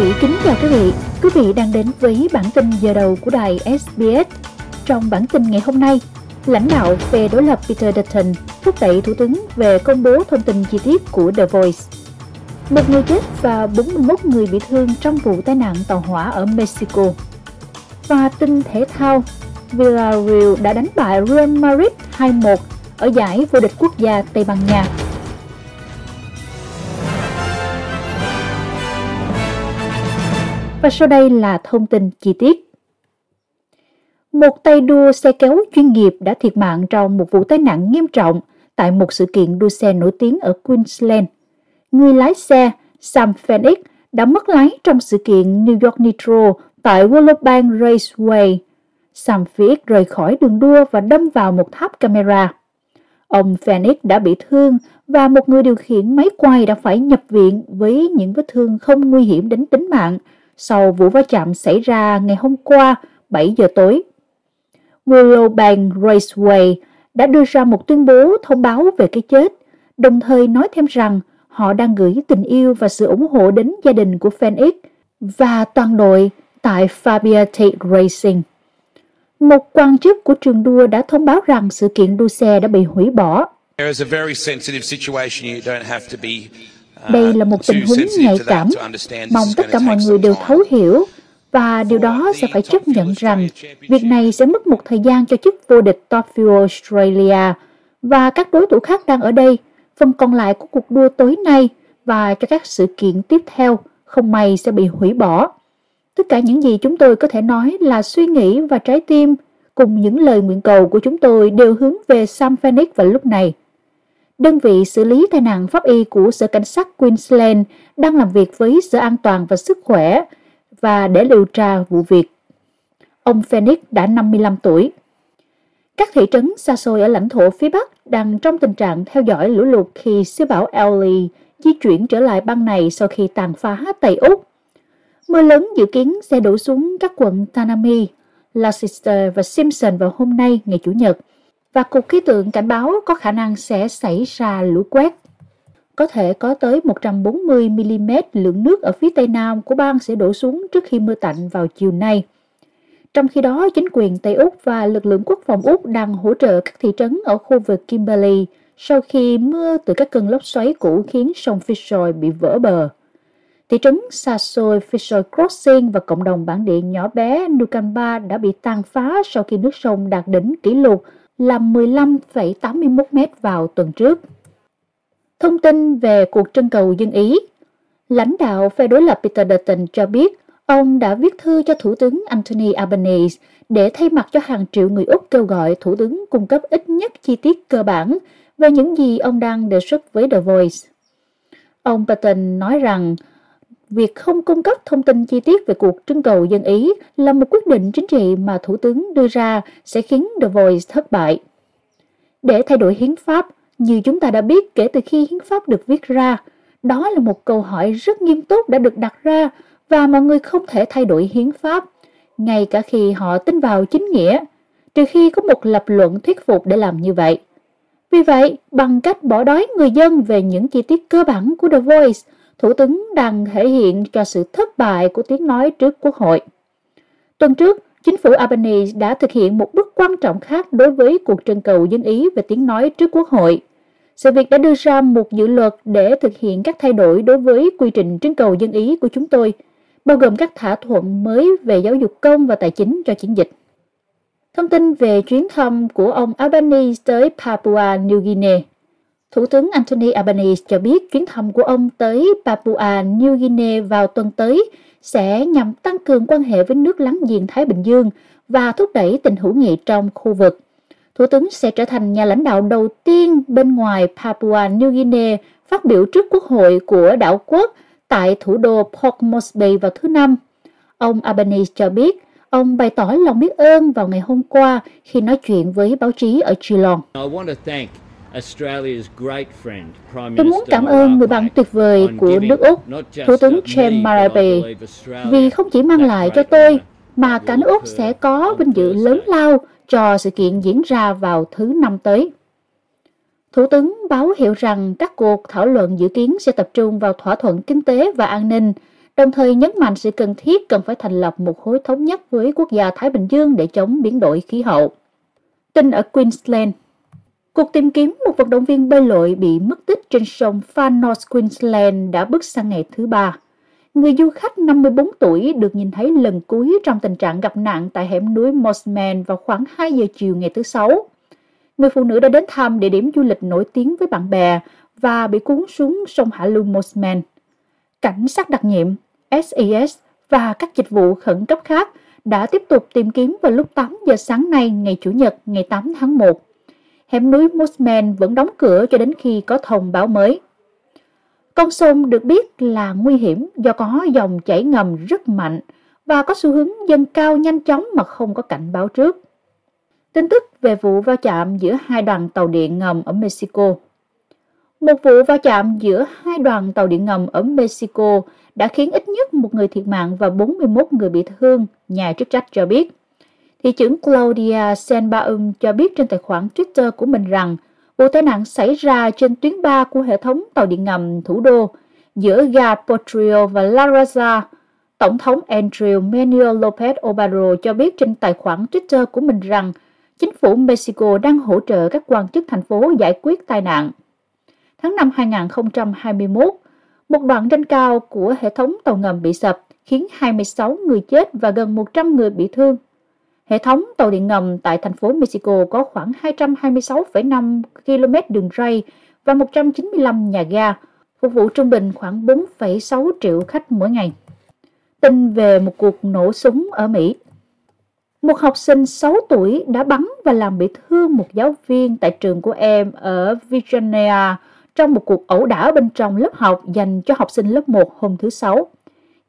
Thủy kính chào quý vị. Quý vị đang đến với bản tin giờ đầu của đài SBS. Trong bản tin ngày hôm nay, lãnh đạo phe đối lập Peter Dutton thúc đẩy thủ tướng về công bố thông tin chi tiết của The Voice. Một người chết và 41 người bị thương trong vụ tai nạn tàu hỏa ở Mexico. Và tin thể thao, Villarreal đã đánh bại Real Madrid 2-1 ở giải vô địch quốc gia Tây Ban Nha. Và sau đây là thông tin chi tiết. Một tay đua xe kéo chuyên nghiệp đã thiệt mạng trong một vụ tai nạn nghiêm trọng tại một sự kiện đua xe nổi tiếng ở Queensland. Người lái xe, Sam Phoenix đã mất lái trong sự kiện New York Nitro tại Willowbank Raceway. Sam Phoenix rời khỏi đường đua và đâm vào một tháp camera. Ông Phoenix đã bị thương và một người điều khiển máy quay đã phải nhập viện với những vết thương không nguy hiểm đến tính mạng sau vụ va chạm xảy ra ngày hôm qua 7 giờ tối. Willowbank Raceway đã đưa ra một tuyên bố thông báo về cái chết, đồng thời nói thêm rằng họ đang gửi tình yêu và sự ủng hộ đến gia đình của Phoenix và toàn đội tại Fabia Tate Racing. Một quan chức của trường đua đã thông báo rằng sự kiện đua xe đã bị hủy bỏ. Đây là một tình huống nhạy cảm, mong tất cả mọi người đều thấu hiểu và điều đó sẽ phải chấp nhận rằng việc này sẽ mất một thời gian cho chức vô địch Top Fuel Australia và các đối thủ khác đang ở đây, phần còn lại của cuộc đua tối nay và cho các sự kiện tiếp theo không may sẽ bị hủy bỏ. Tất cả những gì chúng tôi có thể nói là suy nghĩ và trái tim cùng những lời nguyện cầu của chúng tôi đều hướng về Sam Phoenix vào lúc này. Đơn vị xử lý tai nạn pháp y của Sở Cảnh sát Queensland đang làm việc với Sở An toàn và Sức khỏe và để điều tra vụ việc. Ông Phoenix đã 55 tuổi. Các thị trấn xa xôi ở lãnh thổ phía Bắc đang trong tình trạng theo dõi lũ lụt khi siêu bão Ellie di chuyển trở lại bang này sau khi tàn phá Tây Úc. Mưa lớn dự kiến sẽ đổ xuống các quận Tanami, Leicester và Simpson vào hôm nay, ngày Chủ nhật, và Cục Khí tượng cảnh báo có khả năng sẽ xảy ra lũ quét. Có thể có tới 140mm lượng nước ở phía tây nam của bang sẽ đổ xuống trước khi mưa tạnh vào chiều nay. Trong khi đó, chính quyền Tây Úc và lực lượng quốc phòng Úc đang hỗ trợ các thị trấn ở khu vực Kimberley sau khi mưa từ các cơn lốc xoáy cũ khiến sông Fitzroy bị vỡ bờ. Thị trấn xa xôi Fisher Crossing và cộng đồng bản địa nhỏ bé Nukamba đã bị tàn phá sau khi nước sông đạt đỉnh kỷ lục là 15,81 mét vào tuần trước. Thông tin về cuộc trưng cầu dân Ý Lãnh đạo phe đối lập Peter Dutton cho biết ông đã viết thư cho Thủ tướng Anthony Albanese để thay mặt cho hàng triệu người Úc kêu gọi Thủ tướng cung cấp ít nhất chi tiết cơ bản về những gì ông đang đề xuất với The Voice. Ông Patton nói rằng việc không cung cấp thông tin chi tiết về cuộc trưng cầu dân Ý là một quyết định chính trị mà Thủ tướng đưa ra sẽ khiến The Voice thất bại. Để thay đổi hiến pháp, như chúng ta đã biết kể từ khi hiến pháp được viết ra, đó là một câu hỏi rất nghiêm túc đã được đặt ra và mọi người không thể thay đổi hiến pháp, ngay cả khi họ tin vào chính nghĩa, trừ khi có một lập luận thuyết phục để làm như vậy. Vì vậy, bằng cách bỏ đói người dân về những chi tiết cơ bản của The Voice, Thủ tướng đang thể hiện cho sự thất bại của tiếng nói trước Quốc hội. Tuần trước, chính phủ Albany đã thực hiện một bước quan trọng khác đối với cuộc trưng cầu dân Ý về tiếng nói trước Quốc hội. Sự việc đã đưa ra một dự luật để thực hiện các thay đổi đối với quy trình trưng cầu dân Ý của chúng tôi, bao gồm các thỏa thuận mới về giáo dục công và tài chính cho chiến dịch. Thông tin về chuyến thăm của ông Albanese tới Papua New Guinea Thủ tướng Anthony Albanese cho biết chuyến thăm của ông tới Papua New Guinea vào tuần tới sẽ nhằm tăng cường quan hệ với nước láng giềng Thái Bình Dương và thúc đẩy tình hữu nghị trong khu vực. Thủ tướng sẽ trở thành nhà lãnh đạo đầu tiên bên ngoài Papua New Guinea phát biểu trước quốc hội của đảo quốc tại thủ đô Port Moresby vào thứ Năm. Ông Albanese cho biết ông bày tỏ lòng biết ơn vào ngày hôm qua khi nói chuyện với báo chí ở Geelong. Tôi muốn cảm ơn người bạn tuyệt vời của nước Úc, Thủ tướng James Marape, vì không chỉ mang lại cho tôi, mà cả nước Úc sẽ có vinh dự lớn lao cho sự kiện diễn ra vào thứ năm tới. Thủ tướng báo hiệu rằng các cuộc thảo luận dự kiến sẽ tập trung vào thỏa thuận kinh tế và an ninh, đồng thời nhấn mạnh sự cần thiết cần phải thành lập một khối thống nhất với quốc gia Thái Bình Dương để chống biến đổi khí hậu. Tin ở Queensland Cuộc tìm kiếm một vận động viên bơi lội bị mất tích trên sông Far North Queensland đã bước sang ngày thứ ba. Người du khách 54 tuổi được nhìn thấy lần cuối trong tình trạng gặp nạn tại hẻm núi Mossman vào khoảng 2 giờ chiều ngày thứ Sáu. Người phụ nữ đã đến thăm địa điểm du lịch nổi tiếng với bạn bè và bị cuốn xuống sông Hạ Lưu Mossman. Cảnh sát đặc nhiệm, SES và các dịch vụ khẩn cấp khác đã tiếp tục tìm kiếm vào lúc 8 giờ sáng nay ngày Chủ nhật ngày 8 tháng 1. Hẻm núi Mossman vẫn đóng cửa cho đến khi có thông báo mới. Con sông được biết là nguy hiểm do có dòng chảy ngầm rất mạnh và có xu hướng dâng cao nhanh chóng mà không có cảnh báo trước. Tin tức về vụ va chạm giữa hai đoàn tàu điện ngầm ở Mexico Một vụ va chạm giữa hai đoàn tàu điện ngầm ở Mexico đã khiến ít nhất một người thiệt mạng và 41 người bị thương, nhà chức trách cho biết. Thị trưởng Claudia Senbaum cho biết trên tài khoản Twitter của mình rằng vụ tai nạn xảy ra trên tuyến 3 của hệ thống tàu điện ngầm thủ đô giữa ga Potrio và La Raza. Tổng thống Andrew Manuel Lopez Obrador cho biết trên tài khoản Twitter của mình rằng chính phủ Mexico đang hỗ trợ các quan chức thành phố giải quyết tai nạn. Tháng 5 2021, một đoạn trên cao của hệ thống tàu ngầm bị sập, khiến 26 người chết và gần 100 người bị thương. Hệ thống tàu điện ngầm tại thành phố Mexico có khoảng 226,5 km đường ray và 195 nhà ga, phục vụ trung bình khoảng 4,6 triệu khách mỗi ngày. Tin về một cuộc nổ súng ở Mỹ một học sinh 6 tuổi đã bắn và làm bị thương một giáo viên tại trường của em ở Virginia trong một cuộc ẩu đả bên trong lớp học dành cho học sinh lớp 1 hôm thứ Sáu.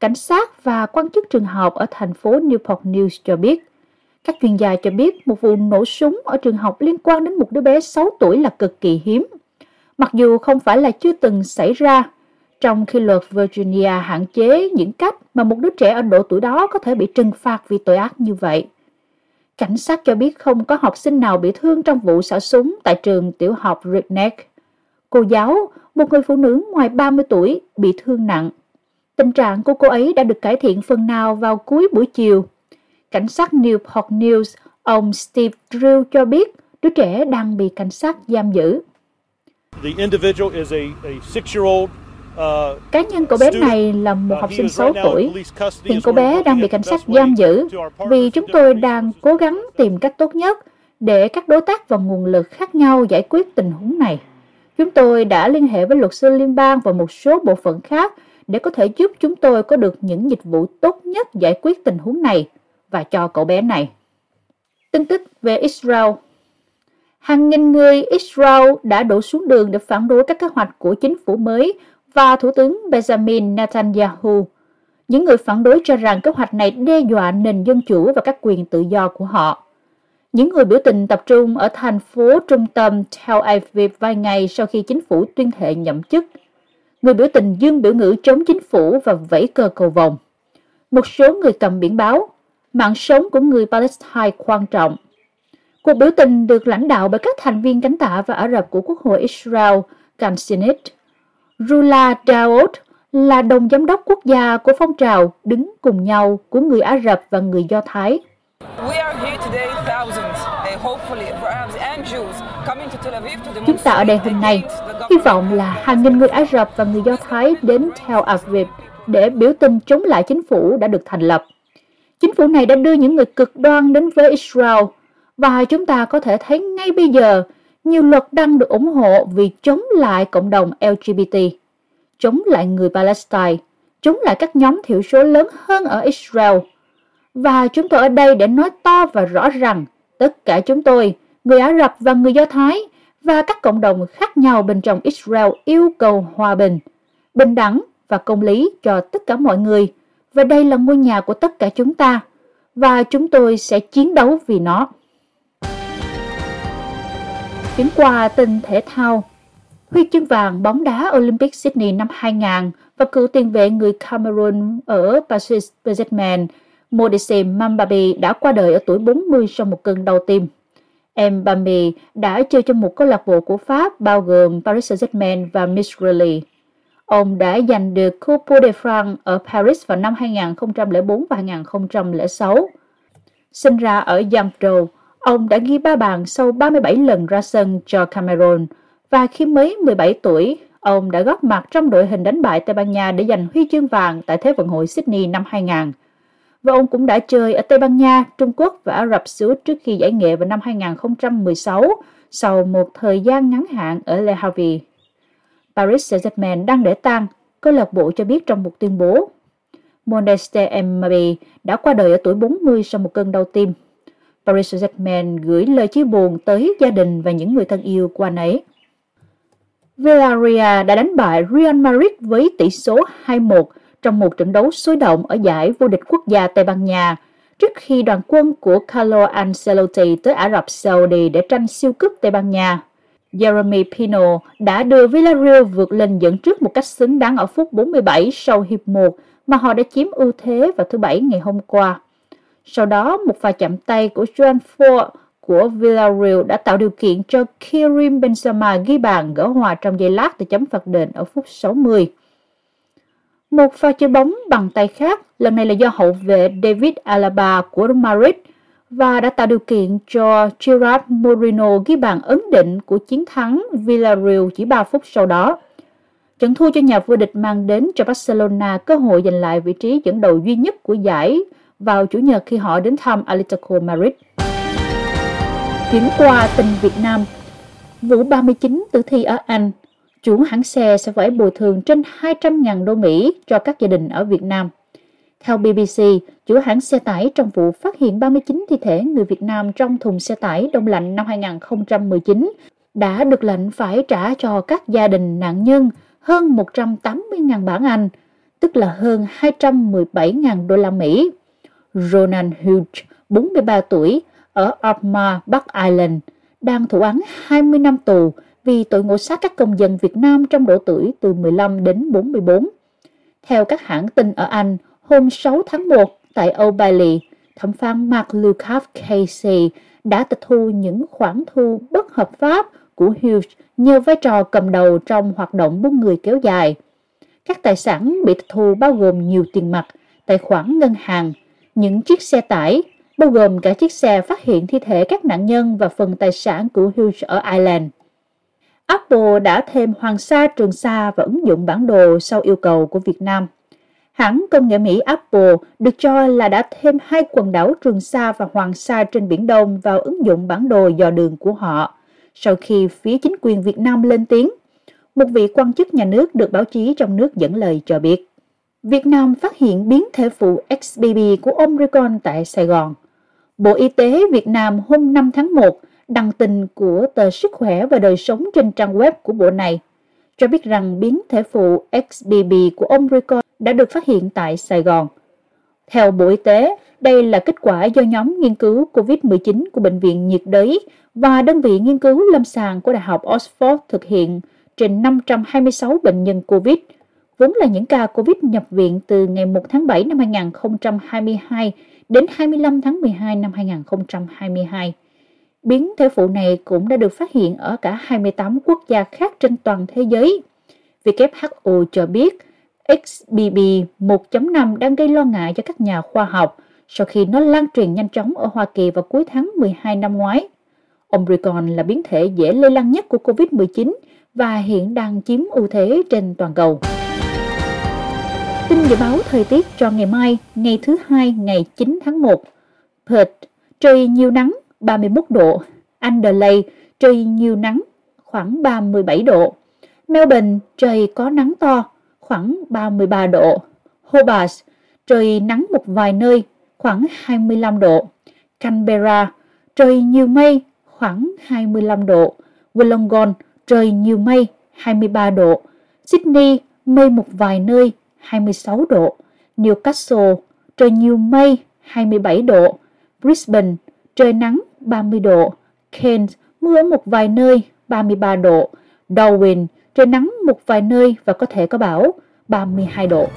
Cảnh sát và quan chức trường học ở thành phố Newport News cho biết, các chuyên gia cho biết một vụ nổ súng ở trường học liên quan đến một đứa bé 6 tuổi là cực kỳ hiếm. Mặc dù không phải là chưa từng xảy ra, trong khi luật Virginia hạn chế những cách mà một đứa trẻ ở độ tuổi đó có thể bị trừng phạt vì tội ác như vậy. Cảnh sát cho biết không có học sinh nào bị thương trong vụ xả súng tại trường tiểu học Redneck. Cô giáo, một người phụ nữ ngoài 30 tuổi, bị thương nặng. Tình trạng của cô ấy đã được cải thiện phần nào vào cuối buổi chiều. Cảnh sát Newport News, ông Steve Drill cho biết đứa trẻ đang bị cảnh sát giam giữ. The individual is a, a six-year-old Cá nhân cậu bé này là một học sinh 6 tuổi. Hiện cậu bé đang bị cảnh sát giam giữ vì chúng tôi đang cố gắng tìm cách tốt nhất để các đối tác và nguồn lực khác nhau giải quyết tình huống này. Chúng tôi đã liên hệ với luật sư liên bang và một số bộ phận khác để có thể giúp chúng tôi có được những dịch vụ tốt nhất giải quyết tình huống này và cho cậu bé này. Tin tức về Israel Hàng nghìn người Israel đã đổ xuống đường để phản đối các kế hoạch của chính phủ mới và Thủ tướng Benjamin Netanyahu. Những người phản đối cho rằng kế hoạch này đe dọa nền dân chủ và các quyền tự do của họ. Những người biểu tình tập trung ở thành phố trung tâm Tel Aviv vài ngày sau khi chính phủ tuyên thệ nhậm chức. Người biểu tình dương biểu ngữ chống chính phủ và vẫy cờ cầu vồng. Một số người cầm biển báo, mạng sống của người Palestine quan trọng. Cuộc biểu tình được lãnh đạo bởi các thành viên cánh tả và Ả Rập của Quốc hội Israel, Knesset. Rula Daoud là đồng giám đốc quốc gia của phong trào đứng cùng nhau của người Ả Rập và người Do Thái. Chúng ta ở đây hôm nay, hy vọng là hàng nghìn người Ả Rập và người Do Thái đến Tel Aviv để biểu tình chống lại chính phủ đã được thành lập. Chính phủ này đã đưa những người cực đoan đến với Israel và chúng ta có thể thấy ngay bây giờ nhiều luật đang được ủng hộ vì chống lại cộng đồng LGBT, chống lại người Palestine, chống lại các nhóm thiểu số lớn hơn ở Israel. Và chúng tôi ở đây để nói to và rõ rằng tất cả chúng tôi, người Ả Rập và người Do Thái và các cộng đồng khác nhau bên trong Israel yêu cầu hòa bình, bình đẳng và công lý cho tất cả mọi người. Và đây là ngôi nhà của tất cả chúng ta. Và chúng tôi sẽ chiến đấu vì nó. Chuyển qua tin thể thao, huy chương vàng bóng đá Olympic Sydney năm 2000 và cựu tiền vệ người Cameroon ở Paris Saint-Germain, Modeste Mambabi đã qua đời ở tuổi 40 sau một cơn đau tim. Mbappé đã chơi cho một câu lạc bộ của Pháp bao gồm Paris Saint-Germain và Mistral. Ông đã giành được Coupe de France ở Paris vào năm 2004 và 2006. Sinh ra ở Yangzhou, ông đã ghi ba bàn sau 37 lần ra sân cho Cameroon và khi mới 17 tuổi, ông đã góp mặt trong đội hình đánh bại Tây Ban Nha để giành huy chương vàng tại Thế vận hội Sydney năm 2000. Và ông cũng đã chơi ở Tây Ban Nha, Trung Quốc và Ả Rập Xê Út trước khi giải nghệ vào năm 2016 sau một thời gian ngắn hạn ở Le Havre. Paris Saint-Germain đang để tang, câu lạc bộ cho biết trong một tuyên bố. Modeste Mbappé đã qua đời ở tuổi 40 sau một cơn đau tim. Paris Saint-Germain gửi lời chia buồn tới gia đình và những người thân yêu của anh ấy. Villarreal đã đánh bại Real Madrid với tỷ số 2-1 trong một trận đấu sôi động ở giải vô địch quốc gia Tây Ban Nha, trước khi đoàn quân của Carlo Ancelotti tới Ả Rập Saudi để tranh siêu cúp Tây Ban Nha. Jeremy Pino đã đưa Villarreal vượt lên dẫn trước một cách xứng đáng ở phút 47 sau hiệp 1 mà họ đã chiếm ưu thế vào thứ Bảy ngày hôm qua. Sau đó, một pha chạm tay của Joan Ford của Villarreal đã tạo điều kiện cho Karim Benzema ghi bàn gỡ hòa trong giây lát từ chấm phạt đền ở phút 60. Một pha chơi bóng bằng tay khác, lần này là do hậu vệ David Alaba của Madrid và đã tạo điều kiện cho Gerard Moreno ghi bàn ấn định của chiến thắng Villarreal chỉ 3 phút sau đó. Trận thua cho nhà vô địch mang đến cho Barcelona cơ hội giành lại vị trí dẫn đầu duy nhất của giải vào Chủ nhật khi họ đến thăm Atletico Madrid. Chuyển qua tình Việt Nam, vụ 39 tử thi ở Anh, chủ hãng xe sẽ phải bồi thường trên 200.000 đô Mỹ cho các gia đình ở Việt Nam. Theo BBC, chủ hãng xe tải trong vụ phát hiện 39 thi thể người Việt Nam trong thùng xe tải đông lạnh năm 2019 đã được lệnh phải trả cho các gia đình nạn nhân hơn 180.000 bảng Anh, tức là hơn 217.000 đô la Mỹ. Ronan Hughes, 43 tuổi, ở Armagh, Bắc Ireland, đang thụ án 20 năm tù vì tội ngộ sát các công dân Việt Nam trong độ tuổi từ 15 đến 44. Theo các hãng tin ở Anh, hôm 6 tháng 1 tại O'Bailey, thẩm phán Mark Lucas Casey đã tịch thu những khoản thu bất hợp pháp của Hughes nhờ vai trò cầm đầu trong hoạt động buôn người kéo dài. Các tài sản bị tịch thu bao gồm nhiều tiền mặt, tài khoản ngân hàng, những chiếc xe tải, bao gồm cả chiếc xe phát hiện thi thể các nạn nhân và phần tài sản của Hughes ở Ireland. Apple đã thêm Hoàng Sa, Trường Sa và ứng dụng bản đồ sau yêu cầu của Việt Nam. Hãng công nghệ Mỹ Apple được cho là đã thêm hai quần đảo Trường Sa và Hoàng Sa trên Biển Đông vào ứng dụng bản đồ dò đường của họ, sau khi phía chính quyền Việt Nam lên tiếng. Một vị quan chức nhà nước được báo chí trong nước dẫn lời cho biết. Việt Nam phát hiện biến thể phụ XBB của Omicron tại Sài Gòn. Bộ Y tế Việt Nam hôm 5 tháng 1 đăng tin của tờ Sức khỏe và đời sống trên trang web của bộ này cho biết rằng biến thể phụ XBB của Omicron đã được phát hiện tại Sài Gòn. Theo Bộ Y tế, đây là kết quả do nhóm nghiên cứu COVID-19 của Bệnh viện nhiệt đới và đơn vị nghiên cứu lâm sàng của Đại học Oxford thực hiện trên 526 bệnh nhân COVID, vốn là những ca COVID nhập viện từ ngày 1 tháng 7 năm 2022 đến 25 tháng 12 năm 2022. Biến thể phụ này cũng đã được phát hiện ở cả 28 quốc gia khác trên toàn thế giới. WHO cho biết XBB 1.5 đang gây lo ngại cho các nhà khoa học sau khi nó lan truyền nhanh chóng ở Hoa Kỳ vào cuối tháng 12 năm ngoái. Omicron là biến thể dễ lây lan nhất của COVID-19 và hiện đang chiếm ưu thế trên toàn cầu. Tin dự báo thời tiết cho ngày mai, ngày thứ hai, ngày 9 tháng 1. Perth, trời nhiều nắng, 31 độ. Adelaide, trời nhiều nắng, khoảng 37 độ. Melbourne, trời có nắng to, khoảng 33 độ. Hobart, trời nắng một vài nơi, khoảng 25 độ. Canberra, trời nhiều mây, khoảng 25 độ. Wollongong, trời nhiều mây, 23 độ. Sydney, mây một vài nơi, 26 độ. Newcastle, trời nhiều mây, 27 độ. Brisbane, trời nắng, 30 độ. Cairns, mưa một vài nơi, 33 độ. Darwin, trời nắng một vài nơi và có thể có bão, 32 độ.